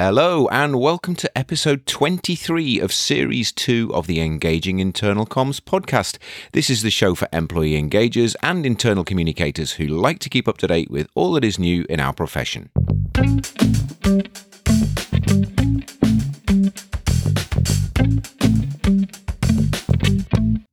Hello, and welcome to episode 23 of series 2 of the Engaging Internal Comms podcast. This is the show for employee engagers and internal communicators who like to keep up to date with all that is new in our profession.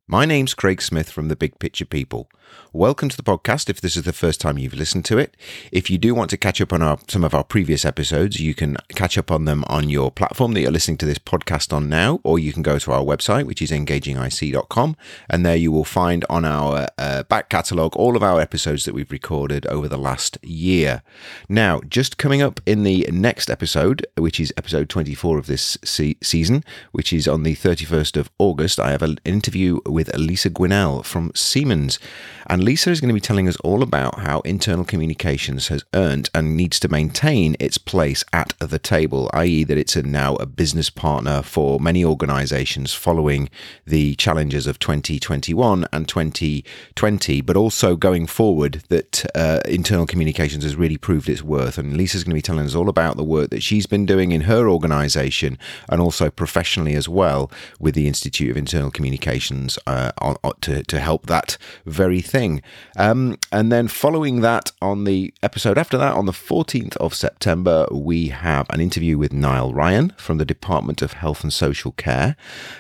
My name's Craig Smith from the Big Picture People. Welcome to the podcast if this is the first time you've listened to it. If you do want to catch up on our, some of our previous episodes, you can catch up on them on your platform that you're listening to this podcast on now, or you can go to our website, which is engagingic.com, and there you will find on our uh, back catalogue all of our episodes that we've recorded over the last year. Now, just coming up in the next episode, which is episode 24 of this se- season, which is on the 31st of August, I have an interview with Elisa Gwinnell from Siemens. And Lisa is going to be telling us all about how internal communications has earned and needs to maintain its place at the table, i.e., that it's a now a business partner for many organizations following the challenges of 2021 and 2020, but also going forward that uh, internal communications has really proved its worth. And Lisa's going to be telling us all about the work that she's been doing in her organization and also professionally as well with the Institute of Internal Communications uh, on, to, to help that very thing. Um, and then following that, on the episode after that, on the 14th of September, we have an interview with Niall Ryan from the Department of Health and Social Care.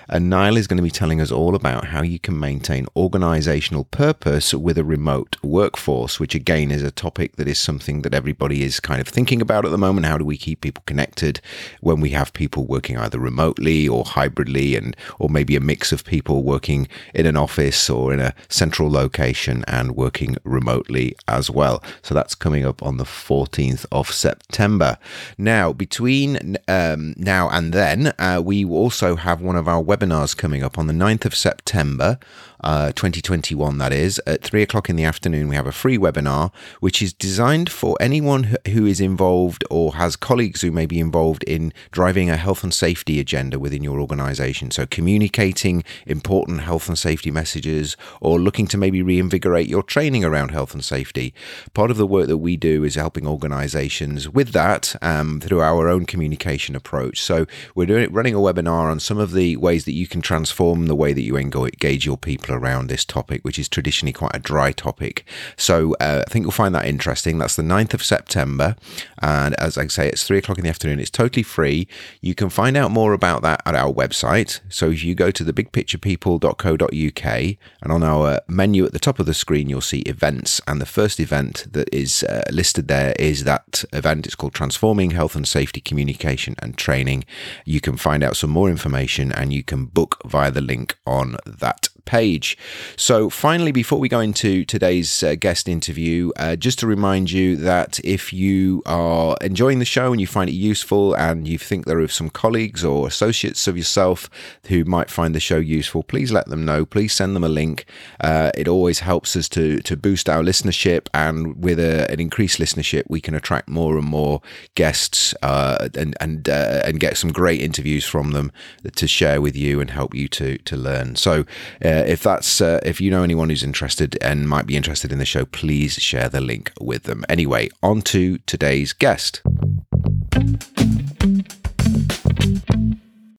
And Niall is going to be telling us all about how you can maintain organizational purpose with a remote workforce, which again is a topic that is something that everybody is kind of thinking about at the moment. How do we keep people connected when we have people working either remotely or hybridly and or maybe a mix of people working in an office or in a central location and working remotely as well. So that's coming up on the 14th of September. Now, between um, now and then, uh, we also have one of our webinars coming up on the 9th of September uh, 2021, that is. At three o'clock in the afternoon, we have a free webinar, which is designed for anyone who is involved or has colleagues who may be involved in driving a health and safety agenda within your organization. So, communicating important health and safety messages or looking to maybe reinvigorate your training around health and safety. Part of the work that we do is helping organizations with that um, through our own communication approach. So, we're doing, running a webinar on some of the ways that you can transform the way that you engage your people around this topic, which is traditionally quite a dry topic. So uh, I think you'll find that interesting. That's the 9th of September. And as I say, it's three o'clock in the afternoon. It's totally free. You can find out more about that at our website. So if you go to the bigpicturepeople.co.uk and on our menu at the top of the screen, you'll see events. And the first event that is uh, listed there is that event. It's called Transforming Health and Safety Communication and Training. You can find out some more information and you can book via the link on that page. So, finally, before we go into today's uh, guest interview, uh, just to remind you that if you are enjoying the show and you find it useful and you think there are some colleagues or associates of yourself who might find the show useful, please let them know. Please send them a link. Uh, it always helps us to, to boost our listenership, and with a, an increased listenership, we can attract more and more guests uh, and and uh, and get some great interviews from them to share with you and help you to to learn. So uh, if that's uh, if you know anyone who's interested and might be interested in the show, please share the link with them. Anyway, on to today's guest.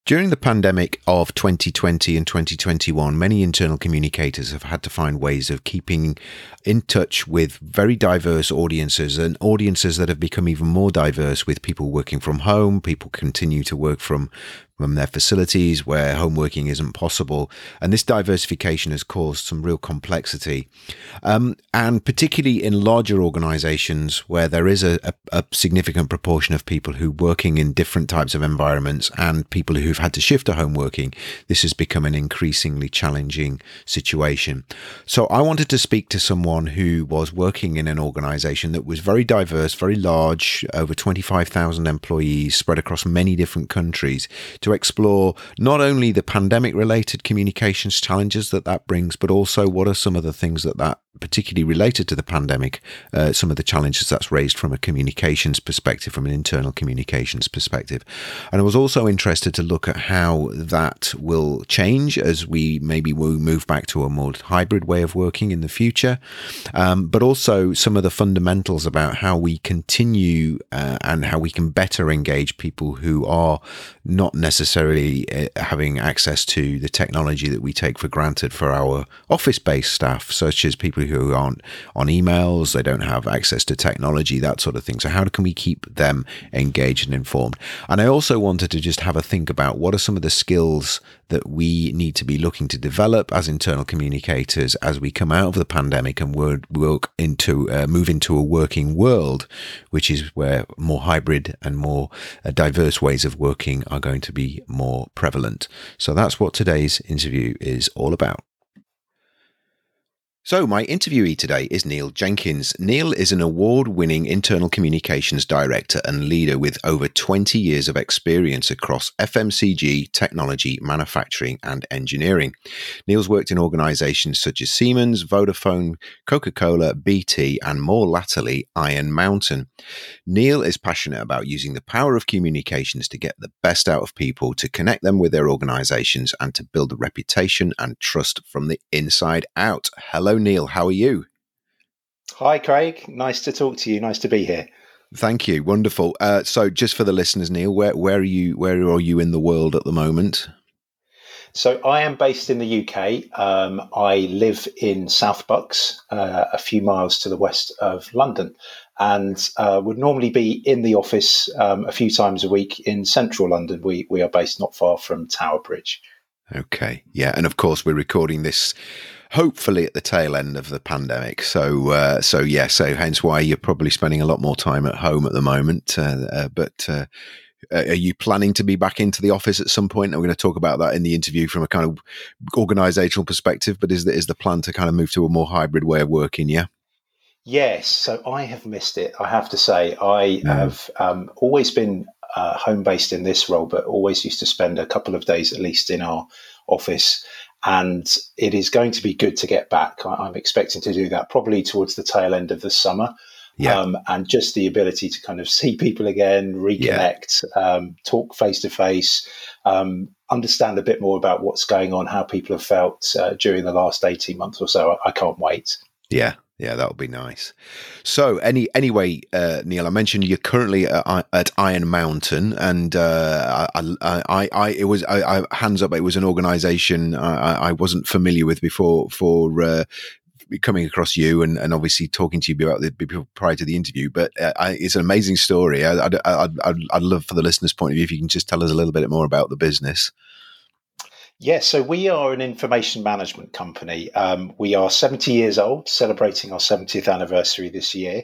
During the pandemic of 2020 and 2021, many internal communicators have had to find ways of keeping in touch with very diverse audiences and audiences that have become even more diverse with people working from home, people continue to work from from their facilities where home working isn't possible. And this diversification has caused some real complexity. Um, and particularly in larger organizations where there is a, a, a, significant proportion of people who are working in different types of environments and people who've had to shift to home working, this has become an increasingly challenging situation. So I wanted to speak to someone who was working in an organization that was very diverse, very large, over 25,000 employees spread across many different countries to explore not only the pandemic related communications challenges that that brings, but also what are some of the things that that particularly related to the pandemic, uh, some of the challenges that's raised from a communications perspective, from an internal communications perspective. And I was also interested to look at how that will change as we maybe will move back to a more hybrid way of working in the future, um, but also some of the fundamentals about how we continue uh, and how we can better engage people who are not necessarily uh, having access to the technology that we take for granted for our office based staff, such as people who aren't on emails, they don't have access to technology, that sort of thing. So, how can we keep them engaged and informed? And I also wanted to just have a think about what are some of the skills that we need to be looking to develop as internal communicators as we come out of the pandemic and work into uh, move into a working world, which is where more hybrid and more uh, diverse ways of working are going to be more prevalent. So that's what today's interview is all about. So, my interviewee today is Neil Jenkins. Neil is an award winning internal communications director and leader with over 20 years of experience across FMCG, technology, manufacturing, and engineering. Neil's worked in organizations such as Siemens, Vodafone, Coca Cola, BT, and more latterly, Iron Mountain. Neil is passionate about using the power of communications to get the best out of people, to connect them with their organizations, and to build a reputation and trust from the inside out. Hello, Neil. How are you? Hi, Craig. Nice to talk to you. Nice to be here. Thank you. Wonderful. Uh, so, just for the listeners, Neil, where where are you? Where are you in the world at the moment? So, I am based in the UK. Um, I live in South Bucks, uh, a few miles to the west of London, and uh, would normally be in the office um, a few times a week in central London. We we are based not far from Tower Bridge. Okay. Yeah, and of course, we're recording this hopefully at the tail end of the pandemic. So, uh, so yeah, so hence why you're probably spending a lot more time at home at the moment. Uh, uh, but uh, are you planning to be back into the office at some point? And we're going to talk about that in the interview from a kind of organizational perspective. But is the, is the plan to kind of move to a more hybrid way of working? Yeah. Yes. So I have missed it. I have to say, I mm. have um, always been uh, home based in this role, but always used to spend a couple of days at least in our office and it is going to be good to get back. I'm expecting to do that probably towards the tail end of the summer. Yeah. Um, and just the ability to kind of see people again, reconnect, yeah. um, talk face to face, understand a bit more about what's going on, how people have felt uh, during the last 18 months or so. I, I can't wait. Yeah, yeah, that would be nice. So, any anyway, uh, Neil, I mentioned you're currently at, at Iron Mountain, and uh, I, I, I, it was I, I, hands up. It was an organisation I, I wasn't familiar with before for uh, coming across you, and, and obviously talking to you about the prior to the interview. But uh, it's an amazing story. I, I'd, I'd, I'd love for the listeners' point of view if you can just tell us a little bit more about the business. Yes, so we are an information management company. Um, we are 70 years old, celebrating our 70th anniversary this year.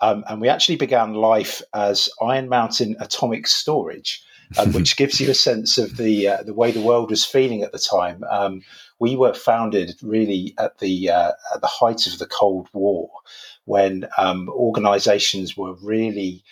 Um, and we actually began life as Iron Mountain Atomic Storage, um, which gives you a sense of the uh, the way the world was feeling at the time. Um, we were founded really at the uh, at the height of the Cold War, when um, organisations were really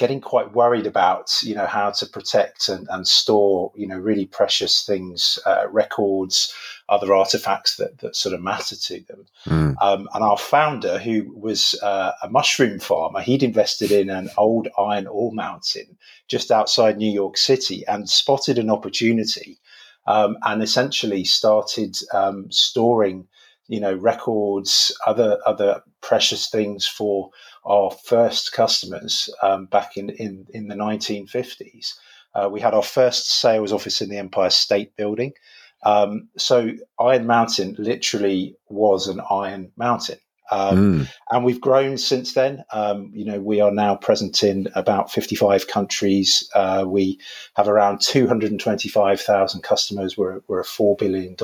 getting quite worried about you know how to protect and, and store you know really precious things uh, records other artifacts that, that sort of matter to them mm. um, and our founder who was uh, a mushroom farmer he'd invested in an old iron ore mountain just outside new york city and spotted an opportunity um, and essentially started um, storing you know records other other precious things for our first customers um, back in, in, in the 1950s. Uh, we had our first sales office in the Empire State Building. Um, so Iron Mountain literally was an iron mountain. Um, mm. And we've grown since then. Um, you know, we are now present in about 55 countries. Uh, we have around 225,000 customers. We're, we're a $4 billion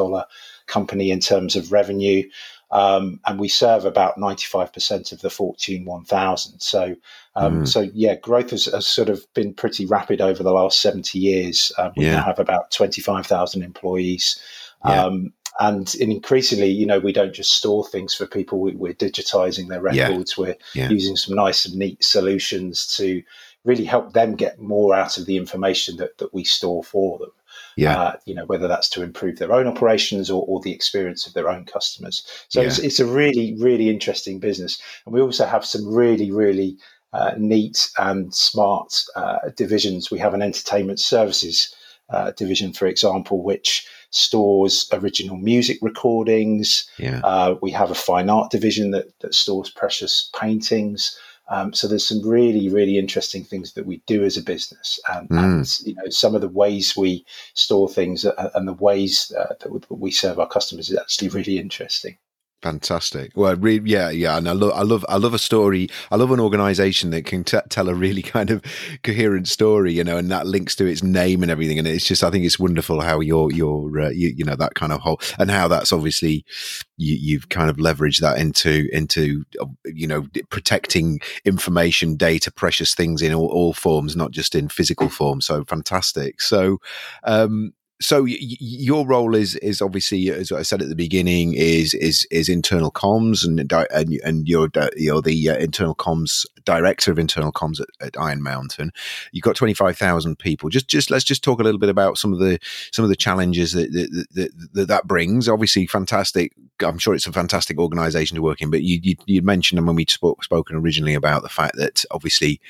company in terms of revenue. Um, and we serve about 95% of the Fortune 1000. So, um, mm. so yeah, growth has, has, sort of been pretty rapid over the last 70 years. Um, we yeah. now have about 25,000 employees. Yeah. Um, and increasingly, you know, we don't just store things for people. We, are digitizing their records. Yeah. We're using some nice and neat solutions to really help them get more out of the information that, that we store for them. Yeah. Uh, you know, whether that's to improve their own operations or, or the experience of their own customers. So yeah. it's, it's, a really, really interesting business. And we also have some really, really uh, neat and smart uh, divisions. We have an entertainment services uh, division, for example, which stores original music recordings. Yeah. Uh, we have a fine art division that, that stores precious paintings. Um, so there's some really, really interesting things that we do as a business, and, mm. and you know some of the ways we store things uh, and the ways uh, that we serve our customers is actually really interesting. Fantastic. Well, re- yeah, yeah, and I love, I love, I love a story. I love an organisation that can t- tell a really kind of coherent story, you know, and that links to its name and everything. And it's just, I think it's wonderful how your, your, uh, you, you, know, that kind of whole, and how that's obviously you, you've kind of leveraged that into, into, you know, protecting information, data, precious things in all, all forms, not just in physical form. So fantastic. So, um, so y- your role is is obviously as I said at the beginning is is is internal comms and and, and you're you're the uh, internal comms director of internal comms at, at Iron Mountain. You've got twenty five thousand people. Just just let's just talk a little bit about some of the some of the challenges that that that, that, that brings. Obviously, fantastic. I'm sure it's a fantastic organisation to work in. But you you, you mentioned when we spoke spoken originally about the fact that obviously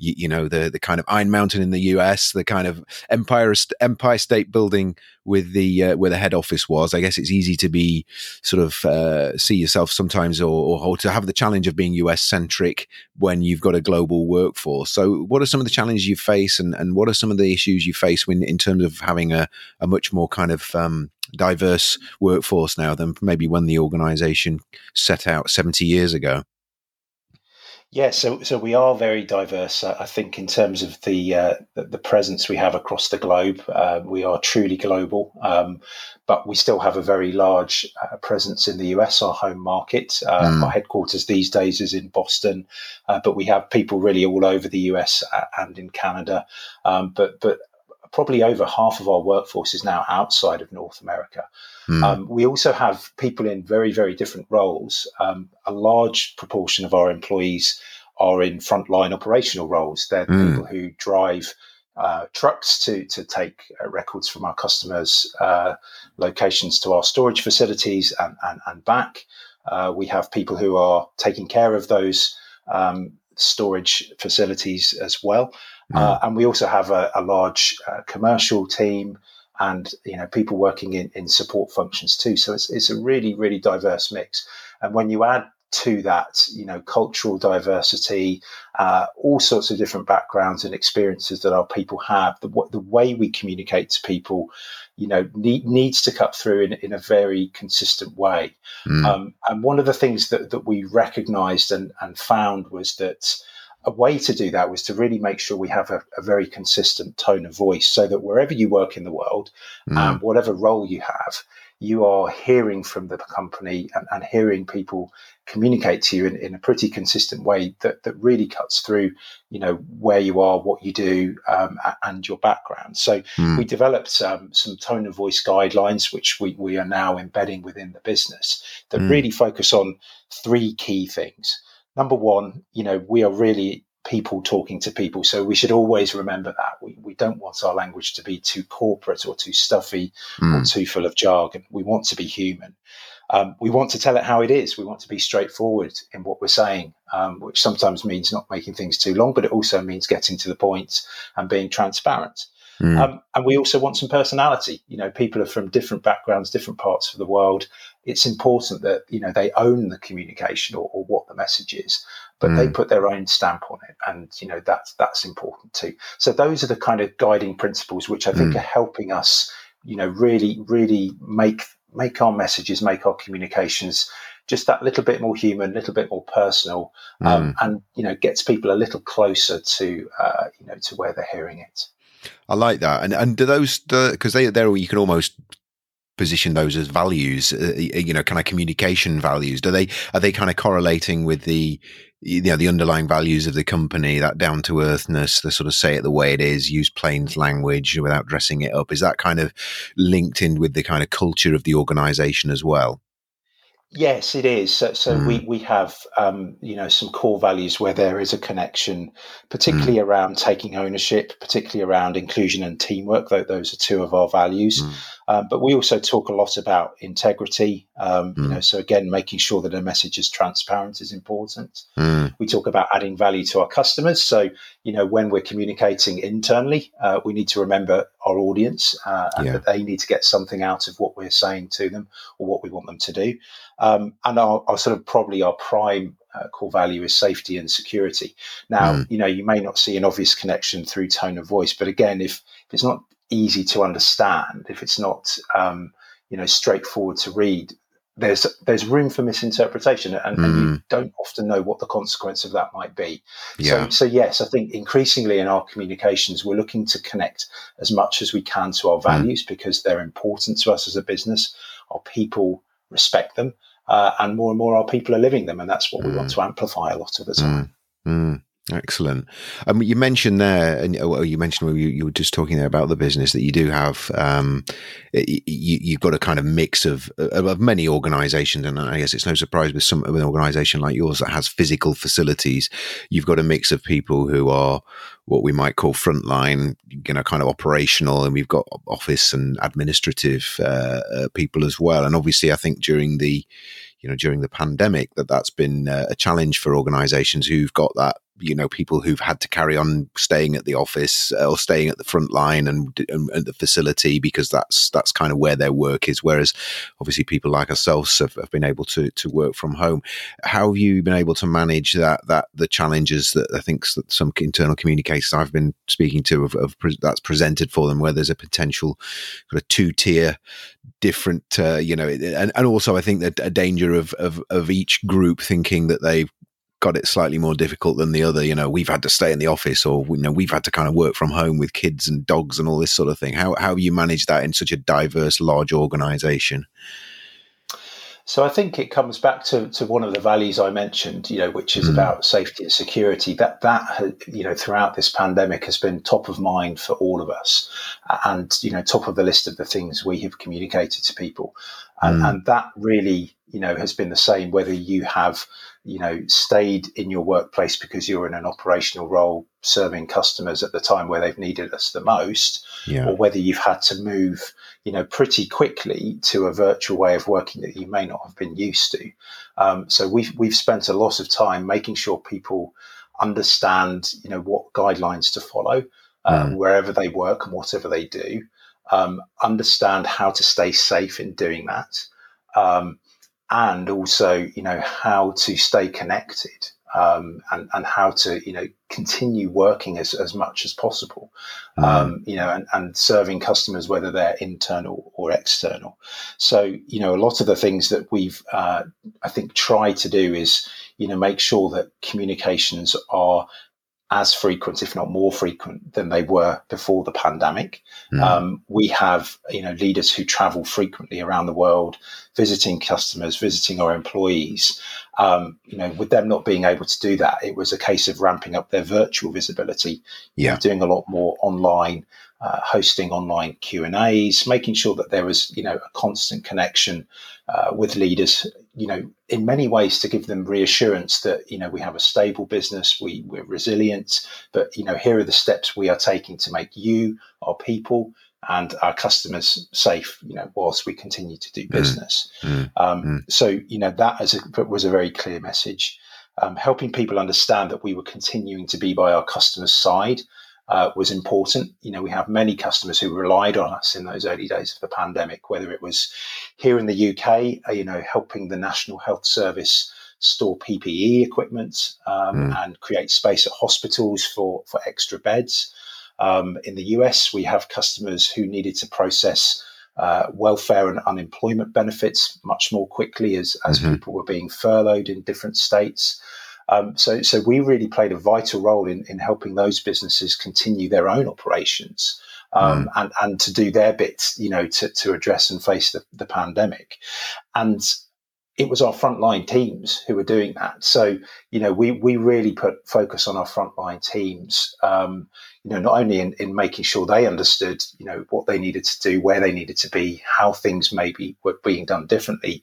you, you know the the kind of Iron Mountain in the US, the kind of empire empire state building with the uh, where the head office was. I guess it's easy to be sort of uh, see yourself sometimes, or, or, to have the challenge of being US centric when you've got a global workforce. So, what are some of the challenges you face, and, and what are some of the issues you face when in terms of having a, a much more kind of um, diverse workforce now than maybe when the organisation set out seventy years ago? Yeah, so so we are very diverse. I think in terms of the uh, the presence we have across the globe, uh, we are truly global. Um, but we still have a very large uh, presence in the US, our home market. Mm. Our headquarters these days is in Boston, uh, but we have people really all over the US uh, and in Canada. Um, but but probably over half of our workforce is now outside of North America. Mm. Um, we also have people in very, very different roles. Um, a large proportion of our employees are in frontline operational roles. They're mm. people who drive uh, trucks to to take uh, records from our customers' uh, locations to our storage facilities and and, and back. Uh, we have people who are taking care of those um, storage facilities as well. Uh, and we also have a, a large uh, commercial team and you know people working in, in support functions too. So it's, it's a really really diverse mix. And when you add to that, you know, cultural diversity, uh, all sorts of different backgrounds and experiences that our people have. The, the way we communicate to people, you know, need, needs to cut through in, in a very consistent way. Mm. Um, and one of the things that, that we recognized and, and found was that a way to do that was to really make sure we have a, a very consistent tone of voice so that wherever you work in the world, mm. um, whatever role you have, you are hearing from the company and, and hearing people communicate to you in, in, a pretty consistent way that, that really cuts through, you know, where you are, what you do, um, and your background. So mm. we developed um, some tone of voice guidelines, which we, we are now embedding within the business that mm. really focus on three key things number one, you know, we are really people talking to people. So we should always remember that. We, we don't want our language to be too corporate or too stuffy mm. or hmm. too full of jargon. We want to be human. Um, we want to tell it how it is. We want to be straightforward in what we're saying, um, which sometimes means not making things too long, but it also means getting to the point and being transparent. Mm. Um, and we also want some personality. You know, people are from different backgrounds, different parts of the world. It's important that you know they own the communication or, or what the message is, but mm. they put their own stamp on it, and you know that's that's important too. So those are the kind of guiding principles which I think mm. are helping us, you know, really really make make our messages, make our communications just that little bit more human, a little bit more personal, um, mm. and you know gets people a little closer to uh, you know to where they're hearing it. I like that. And and do those because they they're you can almost position those as values. Uh, you know, kind of communication values. Do they are they kind of correlating with the you know the underlying values of the company that down to earthness the sort of say it the way it is use plain language without dressing it up is that kind of linked in with the kind of culture of the organization as well Yes, it is. So, so mm. we we have um, you know some core values where there is a connection, particularly mm. around taking ownership, particularly around inclusion and teamwork. Though those are two of our values. Mm. Um, but we also talk a lot about integrity. Um, you mm. know, so again, making sure that a message is transparent is important. Mm. We talk about adding value to our customers. So you know, when we're communicating internally, uh, we need to remember our audience uh, and yeah. that they need to get something out of what we're saying to them or what we want them to do. Um, and our, our, sort of probably our prime uh, core value is safety and security. Now, mm. you know, you may not see an obvious connection through tone of voice, but again, if, if it's not easy to understand, if it's not, um, you know, straightforward to read, there's there's room for misinterpretation, and, mm. and, you mm. don't often know what the consequence of that might be. Yeah. So, so yes, I think increasingly in our communications, we're looking to connect as much as we can to our mm. values mm. because they're important to us as a business. Our people respect them, uh, and more and more our people are living them, and that's what mm. we want mm. to amplify a lot of the time. Excellent. Um, you mentioned there, and well, you mentioned you, you, were just talking there about the business that you do have. Um, you, have got a kind of mix of, of many organisations, and I guess it's no surprise with some an organisation like yours that has physical facilities. You've got a mix of people who are what we might call frontline, you know, kind of operational, and we've got office and administrative uh, uh, people as well. And obviously, I think during the you know during the pandemic that that's been uh, a challenge for organizations who've got that you know people who've had to carry on staying at the office uh, or staying at the front line and, and, and, the facility because that's that's kind of where their work is. Whereas obviously people like ourselves have, have, been able to to work from home. How have you been able to manage that that the challenges that I think that some internal communicators I've been speaking to have, have that's presented for them where there's a potential kind of two tier different uh, you know and, and also I think that a danger of, of of each group thinking that they've got it slightly more difficult than the other. You know, we've had to stay in the office, or you know, we've had to kind of work from home with kids and dogs and all this sort of thing. How how you manage that in such a diverse, large organisation? So I think it comes back to, to one of the values I mentioned, you know, which is mm. about safety and security. That that you know throughout this pandemic has been top of mind for all of us, and you know top of the list of the things we have communicated to people, and, mm. and that really you know has been the same whether you have you know, stayed in your workplace because you're in an operational role serving customers at the time where they've needed us the most, yeah. or whether you've had to move, you know, pretty quickly to a virtual way of working that you may not have been used to. Um, so we've we've spent a lot of time making sure people understand, you know, what guidelines to follow uh, mm. wherever they work and whatever they do. Um, understand how to stay safe in doing that. Um, and also you know how to stay connected um, and and how to you know continue working as, as much as possible mm. um, you know and, and serving customers whether they're internal or external so you know a lot of the things that we've uh, I think tried to do is you know make sure that communications are as frequent, if not more frequent, than they were before the pandemic. Mm. Um, we have, you know, leaders who travel frequently around the world, visiting customers, visiting our employees. Um, you know, with them not being able to do that, it was a case of ramping up their virtual visibility. Yeah, doing a lot more online, uh, hosting online Q and A's, making sure that there was, you know, a constant connection uh, with leaders, you know, in many ways to give them reassurance that, you know, we have a stable business, we, we're resilient, but, you know, here are the steps we are taking to make you, our people, and our customers safe, you know, whilst we continue to do mm. business. Mm. Um, mm. So, you know, that a, was a very clear message. Um, helping people understand that we were continuing to be by our customers' side uh, was important. You know, we have many customers who relied on us in those early days of the pandemic, whether it was here in the UK, uh, you know, helping the National Health Service store PPE equipment um, mm. and create space at hospitals for, for extra beds. Um, in the US, we have customers who needed to process uh, welfare and unemployment benefits much more quickly as, as mm-hmm. people were being furloughed in different states. Um, so, so we really played a vital role in, in helping those businesses continue their own operations um, mm. and, and to do their bits, you know, to, to address and face the, the pandemic. And it was our frontline teams who were doing that. So, you know, we, we really put focus on our frontline teams, um, you know, not only in, in making sure they understood, you know, what they needed to do, where they needed to be, how things maybe were being done differently,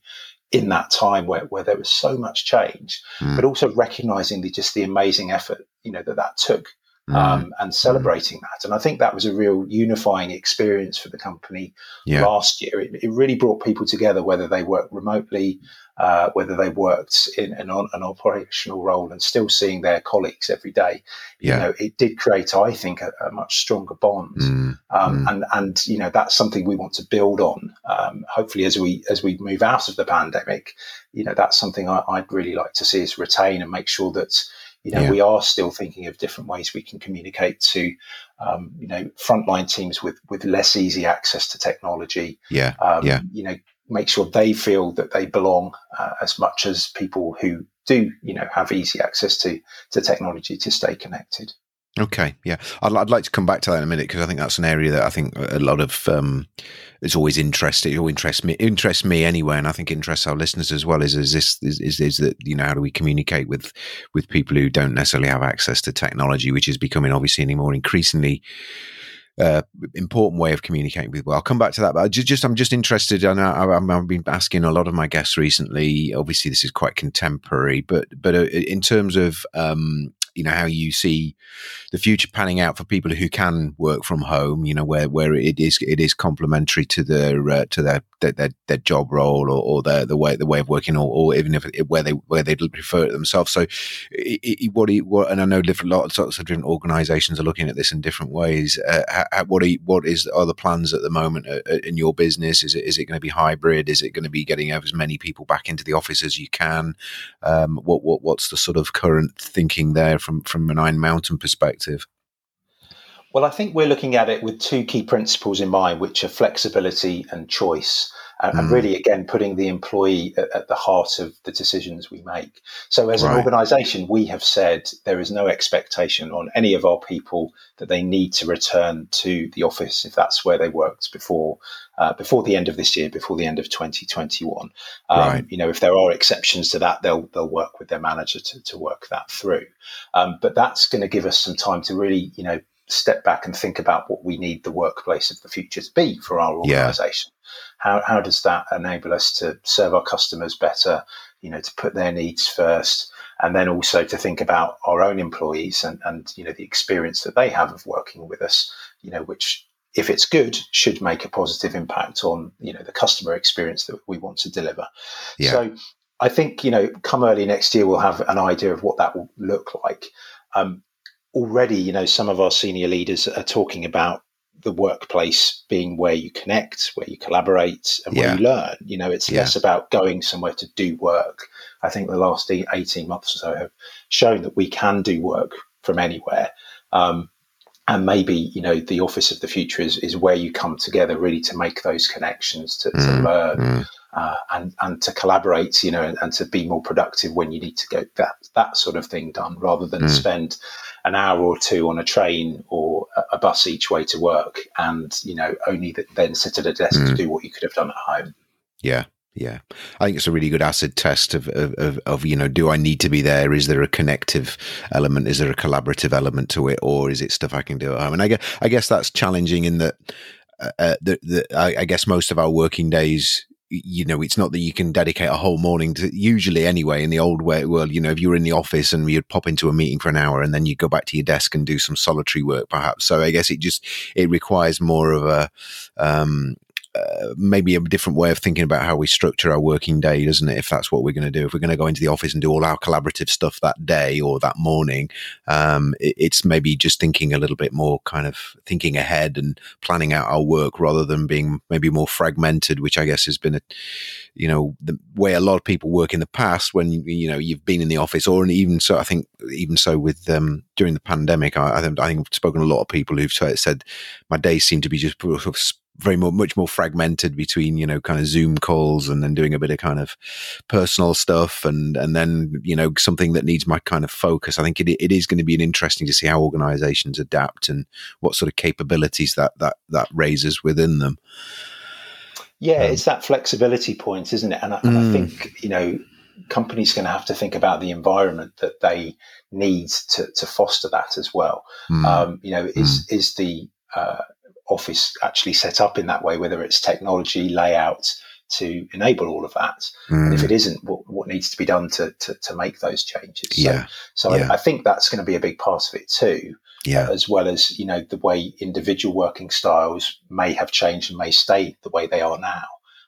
in that time where, where there was so much change, mm. but also recognizing the just the amazing effort you know that that took mm. um, and celebrating that. And I think that was a real unifying experience for the company yeah. last year. It, it, really brought people together, whether they worked remotely, uh, whether they worked in an, an, operational role and still seeing their colleagues every day. Yeah. You know, it did create, I think, a, a much stronger bond. Mm. Um, mm. And and you know that's something we want to build on. Um, hopefully, as we as we move out of the pandemic, you know that's something I, would really like to see us retain and make sure that you know, yeah. we are still thinking of different ways we can communicate to, um, you know, frontline teams with with less easy access to technology. Yeah, um, yeah. You know, make sure they feel that they belong uh, as much as people who do, you know, have easy access to to technology to stay connected. Okay, yeah, I'd, I'd like to come back to that in a minute because I think that's an area that I think a lot of um, is always interesting. It interests me, interests me anyway, and I think interests our listeners as well. Is is this is, is, is that you know how do we communicate with with people who don't necessarily have access to technology, which is becoming obviously any more increasingly uh, important way of communicating with. Well, I'll come back to that, but just, just I'm just interested. I know I've been asking a lot of my guests recently. Obviously, this is quite contemporary, but but uh, in terms of um, you know how you see the future panning out for people who can work from home you know where where it is it is complementary to their uh, to their, their their job role or, or their the way the way of working or, or even if it, where they where they prefer it themselves. So it, it, what, what and I know different lots of different organizations are looking at this in different ways. Uh, how, what are, what is are the plans at the moment uh, uh, in your business? Is it is it going to be hybrid? Is it going to be getting as many people back into the office as you can? Um, what what what's the sort of current thinking there from from an Iron Mountain perspective? Well, I think we're looking at it with two key principles in mind, which are flexibility and choice. And, mm. and really, again, putting the employee at, at, the heart of the decisions we make. So, as right. an organization, we have said there is no expectation on any of our people that they need to return to the office if that's where they worked before uh, before the end of this year, before the end of 2021. Um, right. You know, if there are exceptions to that, they'll they'll work with their manager to, to work that through. Um, but that's going to give us some time to really, you know, step back and think about what we need the workplace of the future to be for our organization. Yeah. How, how does that enable us to serve our customers better, you know, to put their needs first, and then also to think about our own employees and, and you know, the experience that they have of working with us, you know, which if it's good, should make a positive impact on you know the customer experience that we want to deliver. Yeah. So I think you know, come early next year, we'll have an idea of what that will look like. Um, already, you know, some of our senior leaders are talking about the workplace being where you connect, where you collaborate, and where yeah. you learn. You know, it's yeah. less about going somewhere to do work. I think the last 18 months or so have shown that we can do work from anywhere. Um, and maybe you know the office of the future is, is where you come together really to make those connections to, to mm, learn mm. Uh, and and to collaborate you know and, and, to be more productive when you need to get that that sort of thing done rather than mm. spend an hour or two on a train or a bus each way to work and you know only then sit at a desk to mm. do what you could have done at home yeah yeah, I think it's a really good acid test of, of, of, you know, do I need to be there? Is there a connective element? Is there a collaborative element to it, or is it stuff I can do at home? And I guess I guess that's challenging in that. Uh, uh that, that I, I guess most of our working days you know, it's not that you can dedicate a whole morning to usually anyway in the old way world, you know, if you were in the office and you'd pop into a meeting for an hour and then you go back to your desk and do some solitary work perhaps. So I guess it just, it requires more of a, um, uh, maybe a different way of thinking about how we structure our working day, doesn't it? If that's what we're going to do, if we're going to go into the office and do all our collaborative stuff that day or that morning, um, it, it's maybe just thinking a little bit more kind of thinking ahead and planning out our work rather than being maybe more fragmented, which I guess has been a, you know, the way a lot of people work in the past when, you know, you've been in the office or even so, I think even so with, um, during the pandemic, I, think, I think I've spoken to a lot of people who've said my days seem to be just very more, much more fragmented between, you know, kind of Zoom calls and then doing a bit of kind of personal stuff and, and then, you know, something that needs my kind of focus. I think it, it is going to be an interesting to see how organizations adapt and what sort of capabilities that, that, that raises within them. Yeah, um, it's that flexibility point, isn't it? And I, and mm. I think, you know, companies going to have to think about the environment that they need to, to foster that as well. Mm. Um, you know, is, mm. is the, uh, office actually set up in that way, whether it's technology, layout, to enable all of that. Mm. And if it isn't, what, what needs to be done to, to, to make those changes? Yeah. So, so yeah. I, I, think that's going to be a big part of it too. Yeah. Uh, as well as, you know, the way individual working styles may have changed and may stay the way they are now.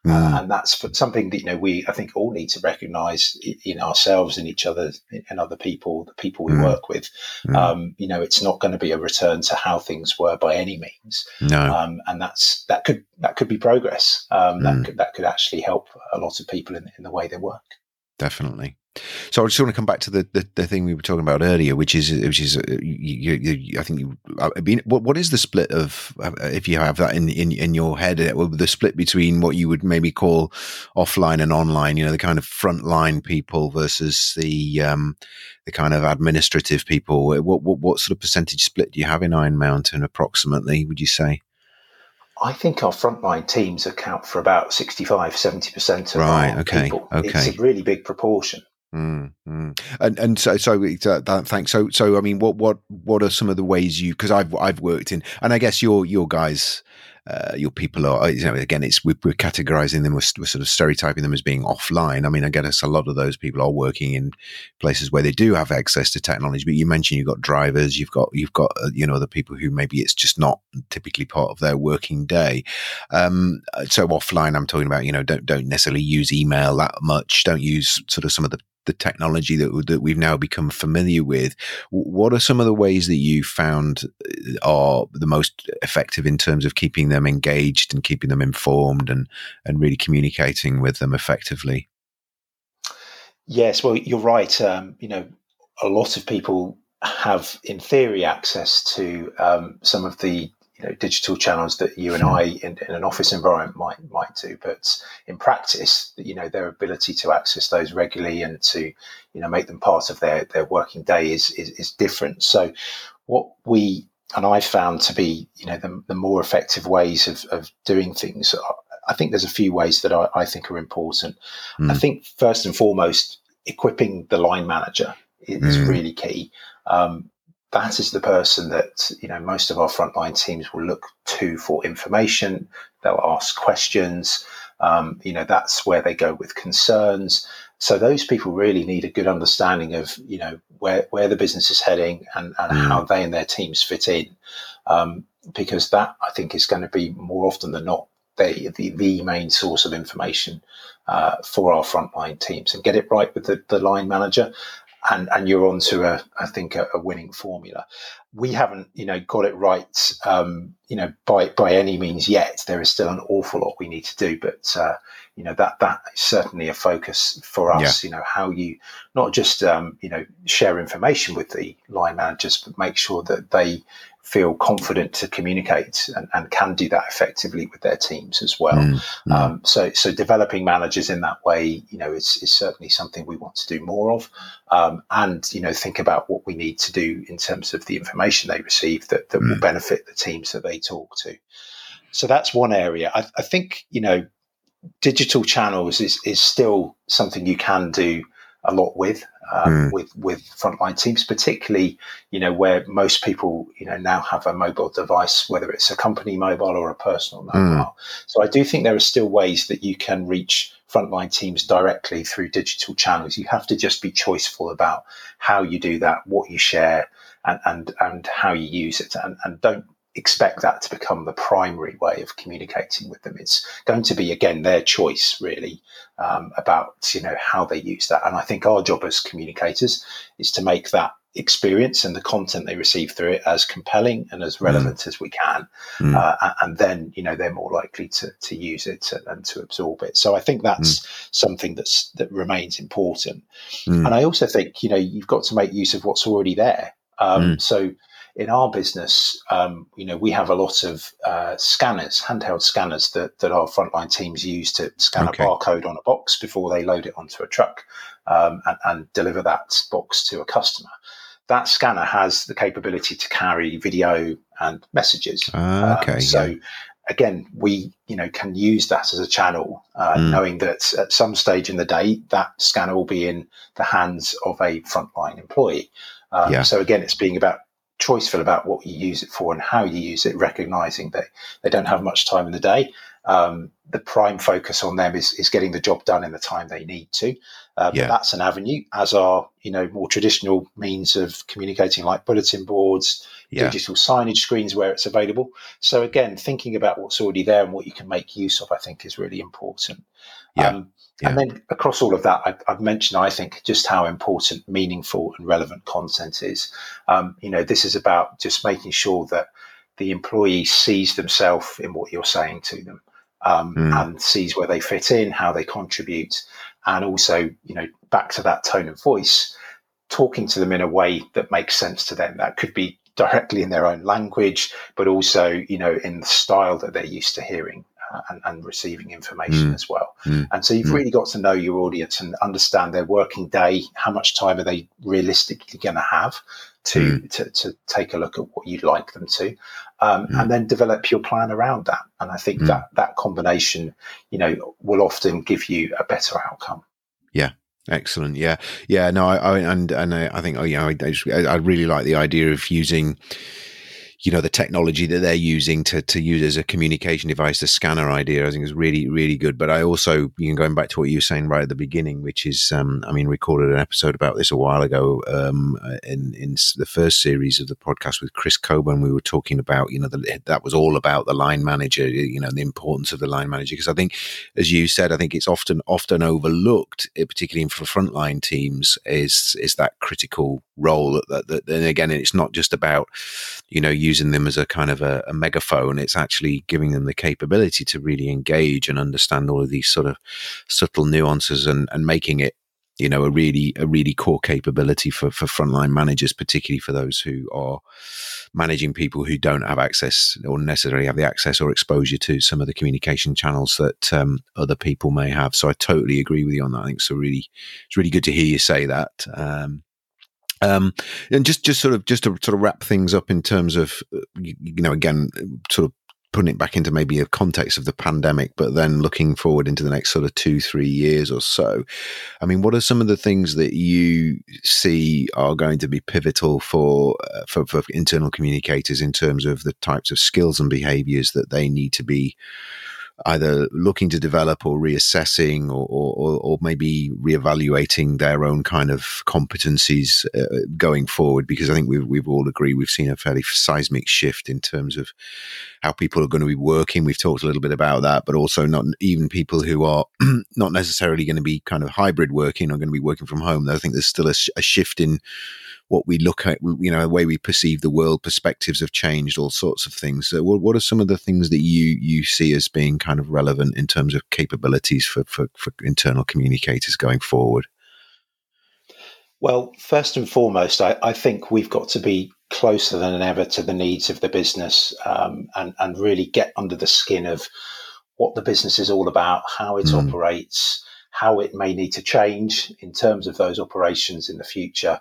Mm. Uh, and that's something that you know we I think all need to recognise in ourselves, in each other, in other people, the people we mm. work with. Mm. Um, you know, it's not going to be a return to how things were by any means. No, um, and that's that could that could be progress. Um, that mm. could that could actually help a lot of people in, in the way they work. Definitely. So I just want to come back to the, the, the, thing we were talking about earlier, which is which is uh, you, you, I think you, I mean, what what is the split of uh, if you have that in in, in your head uh, the split between what you would maybe call offline and online, you know, the kind of frontline people versus the um, the kind of administrative people. What, what what sort of percentage split do you have in Iron Mountain approximately? Would you say? I think our frontline teams account for about 65, 70% of right, our okay, people. Okay. It's a really big proportion. Mm, mm. And and so so uh, that, thanks. So so I mean, what what what are some of the ways you? Because I've I've worked in, and I guess your your guys, uh, your people are. You know, again, it's we're, we're categorizing them, we're, we're, sort of stereotyping them as being offline. I mean, I guess a lot of those people are working in places where they do have access to technology. But you mentioned you've got drivers, you've got you've got uh, you know the people who maybe it's just not typically part of their working day. Um, so offline, I'm talking about you know don't don't necessarily use email that much. Don't use sort of some of the the technology that that we've now become familiar with. What are some of the ways that you found uh, are the most effective in terms of keeping them engaged and keeping them informed and and really communicating with them effectively? Yes, well, you're right. Um, you know, a lot of people have, in theory, access to um, some of the you know digital channels that you and hmm. I in, in, an office environment might might do, but in practice, you know their ability to access those regularly and to you know make them part of their their working day is is, is different. So what we and I found to be you know the, the more effective ways of, of doing things. I think there's a few ways that I, I think are important. Mm. I think first and foremost, equipping the line manager is mm. really key. Um, that is the person that you know most of our frontline teams will look to for information. They'll ask questions. Um, you know that's where they go with concerns. So those people really need a good understanding of you know where where the business is heading and, and mm. how they and their teams fit in, um, because that I think is going to be more often than not the the, the main source of information uh, for our frontline teams. And get it right with the, the line manager, and and you're onto a I think a, a, winning formula. We haven't you know got it right um, you know by by any means yet. There is still an awful lot we need to do, but uh, you know that that is certainly a focus for us. Yeah. You know how you not just um, you know share information with the line managers, but make sure that they feel confident to communicate and, and, can do that effectively with their teams as well. Mm, mm. Um, so, so developing managers in that way, you know, is, is certainly something we want to do more of, um, and you know, think about what we need to do in terms of the information they receive that that mm. will benefit the teams that they talk to. So that's one area. I, I think you know, digital channels is is still something you can do a lot with um, mm. with with frontline teams, particularly you know where most people you know now have a mobile device, whether it's a company mobile or a personal hmm. mobile. Mm. So I do think there are still ways that you can reach frontline teams directly through digital channels. You have to just be choiceful about how you do that, what you share, and and and how you use it, and, and don't expect that to become the primary way of communicating with them. It's going to be again their choice, really, um, about you know how they use that. And I think our job as communicators is to make that experience and the content they receive through it as compelling and as relevant mm. as we can mm. uh, and then you know they're more likely to, to use it and, and to absorb it so i think that's mm. something that's that remains important mm. and i also think you know you've got to make use of what's already there um, mm. so in our business, um, you know, we have a lot of uh, scanners, handheld scanners that, that our frontline teams use to scan okay. a barcode on a box before they load it onto a truck um, and, and, deliver that box to a customer. That scanner has the capability to carry video and messages. Uh, okay. Um, so yeah. again, we you know can use that as a channel, uh, mm. knowing that at some stage in the day that scanner will be in the hands of a frontline employee. Um, yeah. So again, it's being about choiceful about what you use it for and how you use it, recognizing that they don't have much time in the day. um, the prime focus on them is, is getting the job done in the time they need to. Uh, yeah. That's an avenue, as are you know more traditional means of communicating, like bulletin boards, yeah. digital signage screens where it's available. So again, thinking about what's already there and what you can make use of, I think, is really important. Yeah. Um, yeah. And then across all of that, I've, I've, mentioned, I think, just how important meaningful and relevant content is. Um, you know, this is about just making sure that the employee sees themselves in what you're saying to them um, mm. and sees where they fit in, how they contribute, and also, you know, back to that tone of voice, talking to them in a way that makes sense to them. That could be directly in their own language, but also, you know, in the style that they're used to hearing. And, and, receiving information mm. as well. Mm. And so you've mm. really got to know your audience and understand their working day. How much time are they realistically going to have to, mm. to, to take a look at what you'd like them to, um, mm. and then develop your plan around that. And I think mm. that that combination, you know, will often give you a better outcome. Yeah, Excellent. Yeah. Yeah. No, I, I and, and I, I think, oh, yeah, I, I, just, I really like the idea of using, you know the technology that they're using to to use as a communication device the scanner idea i think is really really good. But i also you know going back to what you were saying right at the beginning which is um, i mean recorded an episode about this a while ago um, in in the first series of the podcast with chris coburn. We were talking about you know the, that was all about the line manager you know the importance of the line manager. Because i think as you said i think it's often often overlooked particularly for frontline teams is is that critical role that, that, and again it's not just about you know using them as a kind of a, a, megaphone. It's actually giving them the capability to really engage and understand all of these sort of subtle nuances and, and making it, you know, a really a really core capability for for frontline managers, particularly for those who are managing people who don't have access or necessarily have the access or exposure to some of the communication channels that um, other people may have. So I totally agree with you on that. I think so. Really, it's really good to hear you say that. Um, um, and just, just sort of, just to sort of wrap things up in terms of, uh, you, know, again, sort of putting it back into maybe a context of the pandemic, but then looking forward into the next sort of two, three years or so. I mean, what are some of the things that you see are going to be pivotal for, uh, for, for internal communicators in terms of the types of skills and behaviors that they need to be either looking to develop or reassessing or, or, or maybe reevaluating their own kind of competencies uh, going forward? Because I think we've, we've all agreed we've seen a fairly seismic shift in terms of how people are going to be working. We've talked a little bit about that, but also not even people who are not necessarily going to be kind of hybrid working or going to be working from home. I think there's still a, a shift in what we look at, you know, the way we perceive the world, perspectives have changed, all sorts of things. So what, what are some of the things that you you see as being kind of relevant in terms of capabilities for, for, for internal communicators going forward? Well, first and foremost, I, I, think we've got to be closer than ever to the needs of the business um, and, and really get under the skin of what the business is all about, how it mm. operates, how it may need to change in terms of those operations in the future,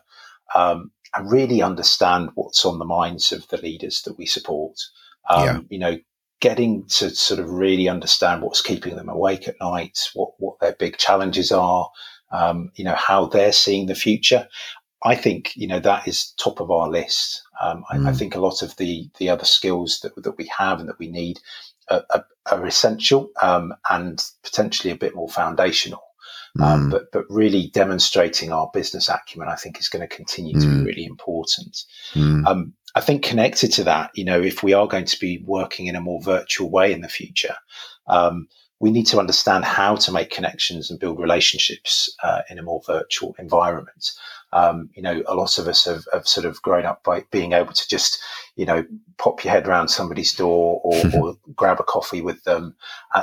um, and really understand what's on the minds of the leaders that we support. Um, yeah. You know, getting to sort of really understand what's keeping them awake at night, what what their big challenges are, um, you know, how they're seeing the future. I think you know that is top of our list. Um, mm. I, I, mm. think a lot of the the other skills that that we have and that we need are, are, are essential um, and potentially a bit more foundational. Um, mm. but but really demonstrating our business acumen, I think, is going to continue to mm. be really important. Mm. Um, I think connected to that, you know, if we are going to be working in a more virtual way in the future, um, we need to understand how to make connections and build relationships uh, in a more virtual environment. Um, you know, a lot of us have, have, sort of grown up by being able to just, you know, pop your head around somebody's door or, or grab a coffee with them,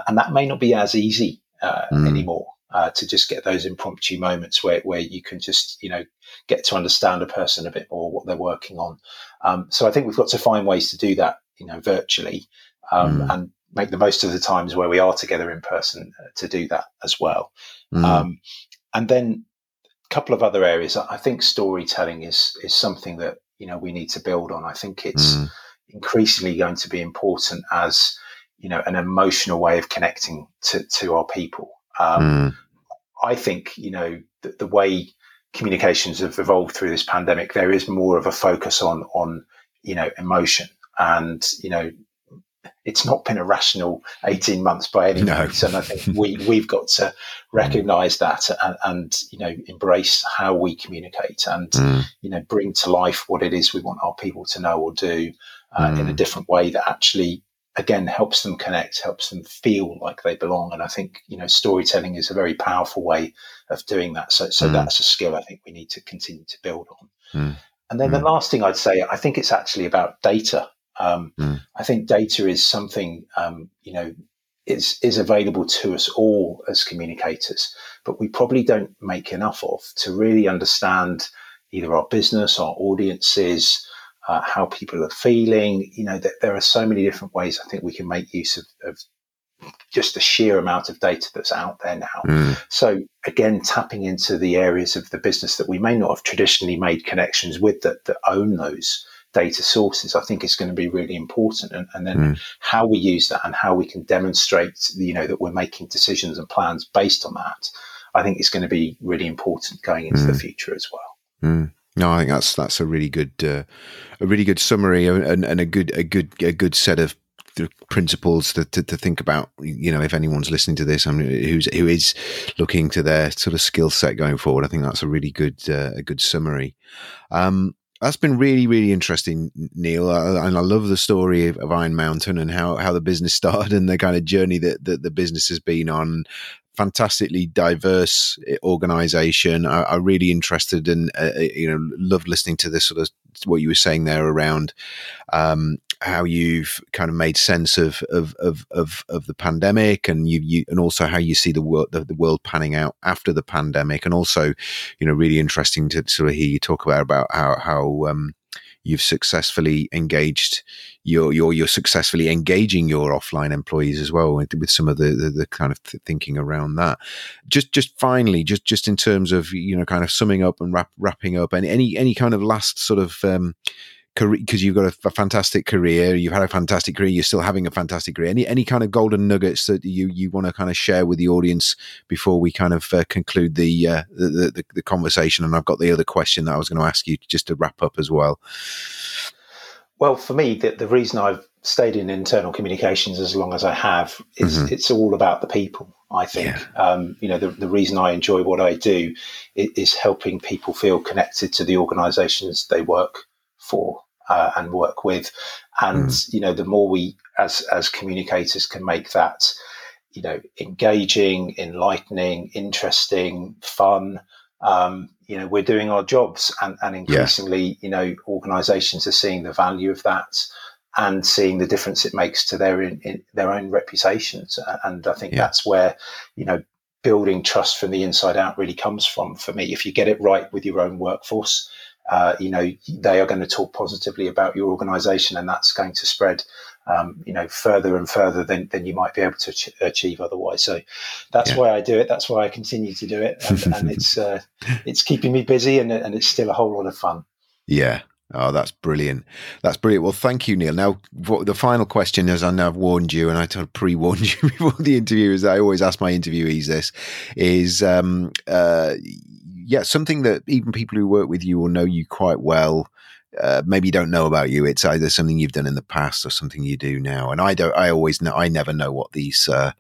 and that may not be as easy uh, mm. anymore uh, to just get those impromptu moments where, where you can just, you know, get to understand a person a bit more, what they're working on. Um, so I think we've got to find ways to do that, you know, virtually um, mm. and make the most of the times where we are together in person uh, to do that as well. Mm. Um, and then a couple of other areas. I think storytelling is is something that you know we need to build on. I think it's mm. increasingly going to be important as you know an emotional way of connecting to to our people. Um, mm. I think, you know, the, the, way communications have evolved through this pandemic, there is more of a focus on, on, you know, emotion and, you know, it's not been a rational 18 months by any no. means. And I think we, we've got to recognize that and, and, you know, embrace how we communicate and, mm. you know, bring to life what it is we want our people to know or do uh, mm. in a mm. different way that actually, again, helps them connect, helps them feel like they belong. And I think, you know, storytelling is a very powerful way of doing that. So, so mm. that's a skill I think we need to continue to build on. Mm. And then the mm. last thing I'd say, I think it's actually about data. Um, mm. I think data is something um, you know is is available to us all as communicators, but we probably don't make enough of to really understand either our business, our audiences, uh, how people are feeling. You know, that there are so many different ways I think we can make use of, of just the sheer amount of data that's out there now. Mm. So again, tapping into the areas of the business that we may not have traditionally made connections with that, that own those data sources, I think is going to be really important. And, and then mm. how we use that and how we can demonstrate, you know, that we're making decisions and plans based on that, I think is going to be really important going into mm. the future as well. No, I think that's that's a really good uh, a really good summary and, and a good a good a good set of principles to, to, to, think about. You know, if anyone's listening to this, I mean, who's who is looking to their sort of skill set going forward, I think that's a really good uh, a good summary. Um, that's been really, really interesting, Neil. Uh, and I love the story of, of, Iron Mountain and how, how the business started and the kind of journey that, that the business has been on. Fantastically diverse eh, organization. I, I really interested and uh, you know loved listening to this sort of what you were saying there around um, how you've kind of made sense of of of of, of the pandemic and you, you and also how you see the world the, the, world panning out after the pandemic and also you know really interesting to sort of hear you talk about about how how um, you've successfully engaged your your you're successfully engaging your offline employees as well with, with some of the, the, the kind of th- thinking around that. Just just finally just just in terms of you know kind of summing up and wrap, wrapping up and any any kind of last sort of um, because you've got a, a, fantastic career you've had a fantastic career you're still having a fantastic career any any kind of golden nuggets that you you want to kind of share with the audience before we kind of uh, conclude the, uh, the, the the conversation and I've got the other question that I was going to ask you just to wrap up as well well for me the, the reason I've stayed in internal communications as long as I have is mm-hmm. it's all about the people I think yeah. um, you know the, the reason I enjoy what I do is, is helping people feel connected to the organizations they work for uh, and work with. And mm. you know, the more we as as communicators can make that you know engaging, enlightening, interesting, fun. Um, you know, we're doing our jobs, and, and increasingly, yeah. you know, organisations are seeing the value of that and seeing the difference it makes to their in, in their own reputations. And I think yeah. that's where you know building trust from the inside out really comes from. For me, if you get it right with your own workforce, uh, you know, they are going to talk positively about your organization and that's going to spread, um, you know, further and further than, than you might be able to ch- achieve otherwise. So that's yeah. why I do it. That's why I continue to do it. And, and it's, uh, it's keeping me busy and, and it's still a whole lot of fun. Yeah. Oh, that's brilliant. That's brilliant. Well, thank you, Neil. Now, what, the final question, as I know I've warned you and I pre warned you before the interview, is I always ask my interviewees this is, um, uh, yeah, something that even people who work with you or know you quite well uh, maybe don't know about you. It's either something you've done in the past or something you do now. And I don't. I always know. I never know what these uh,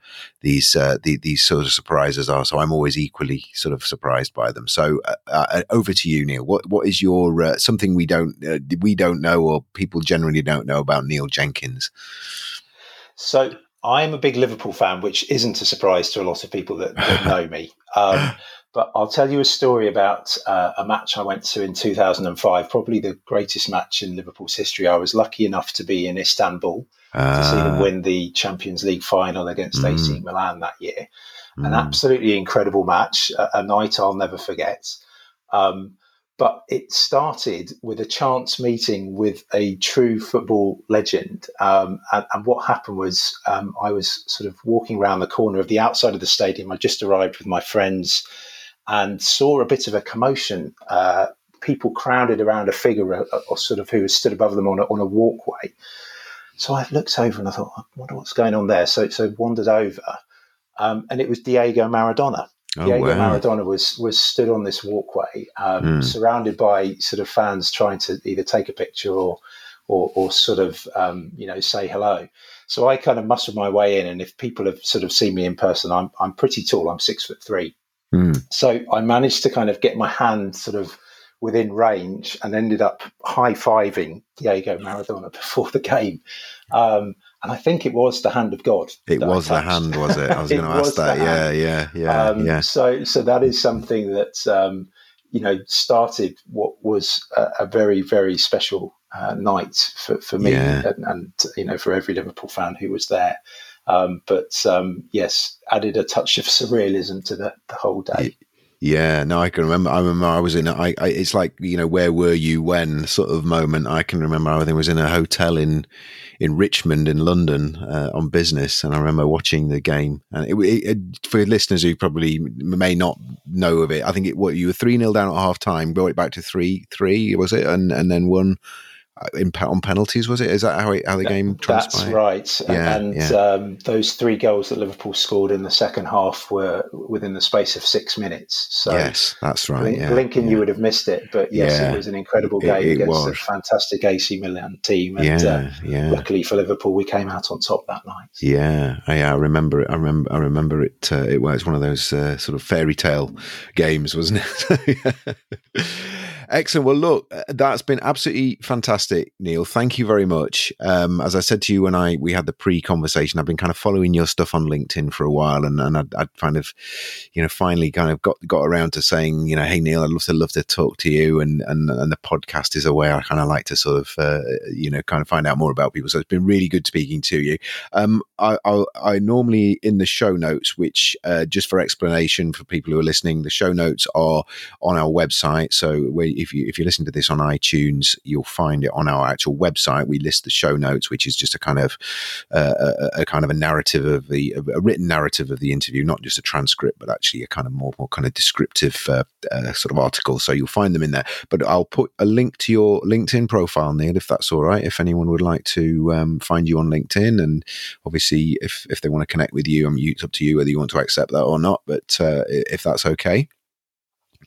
these uh, the, these sort of surprises are. So I'm always equally sort of surprised by them. So uh, uh, over to you, Neil. What what is your uh, something we don't we don't know or people generally don't know about Neil Jenkins? So I'm a big Liverpool fan, which isn't a surprise to a lot of people that, that know me. Um, but I'll tell you a story about uh, a match I went to in 2005, probably the greatest match in Liverpool's history. I was lucky enough to be in Istanbul uh, to see them ah. win the Champions League final against mm. AC Milan that year. Mm. An absolutely incredible match, a, a, night I'll never forget. Um, but it started with a chance meeting with a true football legend. Um, and, and, what happened was um, I was sort of walking around the corner of the outside of the stadium. I just arrived with my friends and saw a bit of a commotion. Uh, people crowded around a figure or, uh, or sort of who stood above them on a, on a walkway. So I looked over and I thought, I wonder what's going on there. So so wandered over, um, and it was Diego Maradona. Oh, Diego wow. Maradona was was stood on this walkway, um, mm. surrounded by sort of fans trying to either take a picture or or, or sort of um, you know say hello. So I kind of muscled my way in, and if people have sort of seen me in person, I'm I'm pretty tall. I'm six foot three. Mm. So I managed to kind of get my hand sort of within range and ended up high fiving Diego Maradona before the game. Um, and I think it was the hand of God. It was the hand, was it? I was going to ask that. Yeah, yeah, yeah, um, yeah. So, so that is something that um, you know started what was a, a very, very special uh, night for, for me yeah. and, and, you know for every Liverpool fan who was there. Um, but um, yes, added a touch of surrealism to the, the whole day. Yeah, no, I can remember. I remember I was in. I, I, it's like you know, where were you when sort of moment. I can remember. I think was in a hotel in in Richmond in London uh, on business, and I remember watching the game. And it, it, for listeners who probably may not know of it, I think it what you were three 0 down at half time, brought it back to three three was it, and and then uh, in on penalties was it is that how, it, how the game transpired? that's right yeah, and yeah. Um, those three goals that liverpool scored in the second half were within the space of six minutes so yes that's right yeah, blinking you would have missed it but yes it was an incredible game it, it against was. a fantastic ac milan team and yeah, uh, yeah. luckily for liverpool we came out on top that night yeah yeah i remember it i remember i remember it uh, it was one of those uh, sort of fairy tale games wasn't it Excellent. Well, look, uh, that's been absolutely fantastic, Neil. Thank you very much. Um, as I said to you when I we had the pre-conversation, I've been kind of following your stuff on LinkedIn for a while, and, and I'd, I'd, kind of, you know, finally kind of got got around to saying, you know, hey Neil, I'd love to love to talk to you, and and and the podcast is a way I kind of like to sort of, uh, you know, kind of find out more about people. So it's been really good speaking to you. Um, I, I, I normally in the show notes, which uh, just for explanation for people who are listening, the show notes are on our website. So where if you if you listen to this on iTunes, you'll find it on our actual website. We list the show notes, which is just a kind of uh, a, a, kind of a narrative of the a written narrative of the interview, not just a transcript, but actually a kind of more more kind of descriptive uh, uh, sort of article. So you'll find them in there. But I'll put a link to your LinkedIn profile, Neil, if that's all right. If anyone would like to um, find you on LinkedIn, and obviously if if they want to connect with you, I mean, it's up to you whether you want to accept that or not. But uh, if that's okay.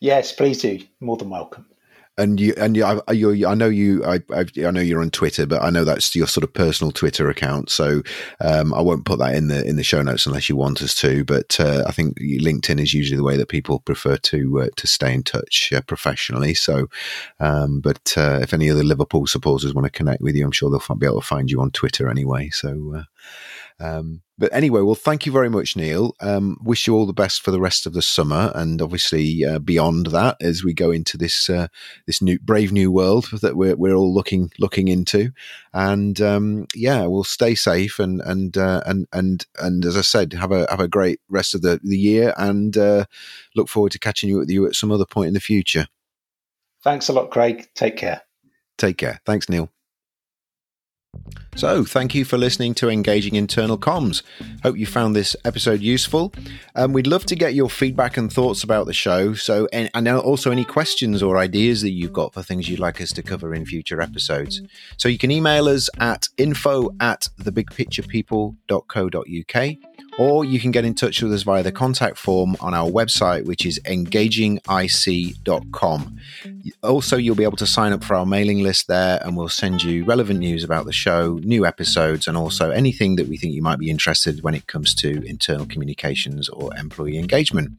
Yes, please do. More than welcome and you and you, I, I know you, I, I, know you're on Twitter, but I know that's your sort of personal Twitter account. So um, I won't put that in the in the show notes unless you want us to. But uh, I think LinkedIn is usually the way that people prefer to uh, to stay in touch uh, professionally. So, um, but uh, if any other Liverpool supporters want to connect with you, I'm sure they'll be able to find you on Twitter anyway. So. Um, but anyway, well, thank you very much, Neil. Um, wish you all the best for the rest of the summer, and obviously uh, beyond that, as we go into this uh, this new brave new world that we're we're all looking looking into. And um, yeah, we'll stay safe and and uh, and and and as I said, have a have a great rest of the the year, and uh, look forward to catching you with you at some other point in the future. Thanks a lot, Craig. Take care. Take care. Thanks, Neil. So, thank you for listening to Engaging Internal Comms. Hope you found this episode useful. Um, we'd love to get your feedback and thoughts about the show. So, and, and also any questions or ideas that you've got for things you'd like us to cover in future episodes. So, you can email us at info at thebigpicturepeople.co.uk or you can get in touch with us via the contact form on our website, which is engagingic.com. Also, you'll be able to sign up for our mailing list there, and we'll send you relevant news about the show, new episodes, and also anything that we think you might be interested when it comes to internal communications or employee engagement.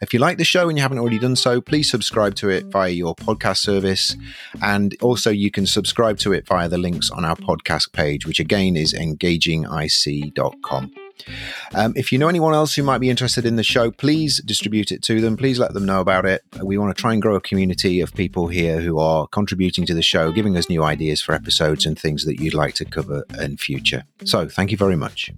If you like the show and you haven't already done so, please subscribe to it via your podcast service. And also, you can subscribe to it via the links on our podcast page, which again is engagingic.com. Um, if you know anyone else who might be interested in the show, please distribute it to them. Please let them know about it. We want to try and grow a community of people here who are contributing to the show, giving us new ideas for episodes and things that you'd like to cover in future. So, thank you very much.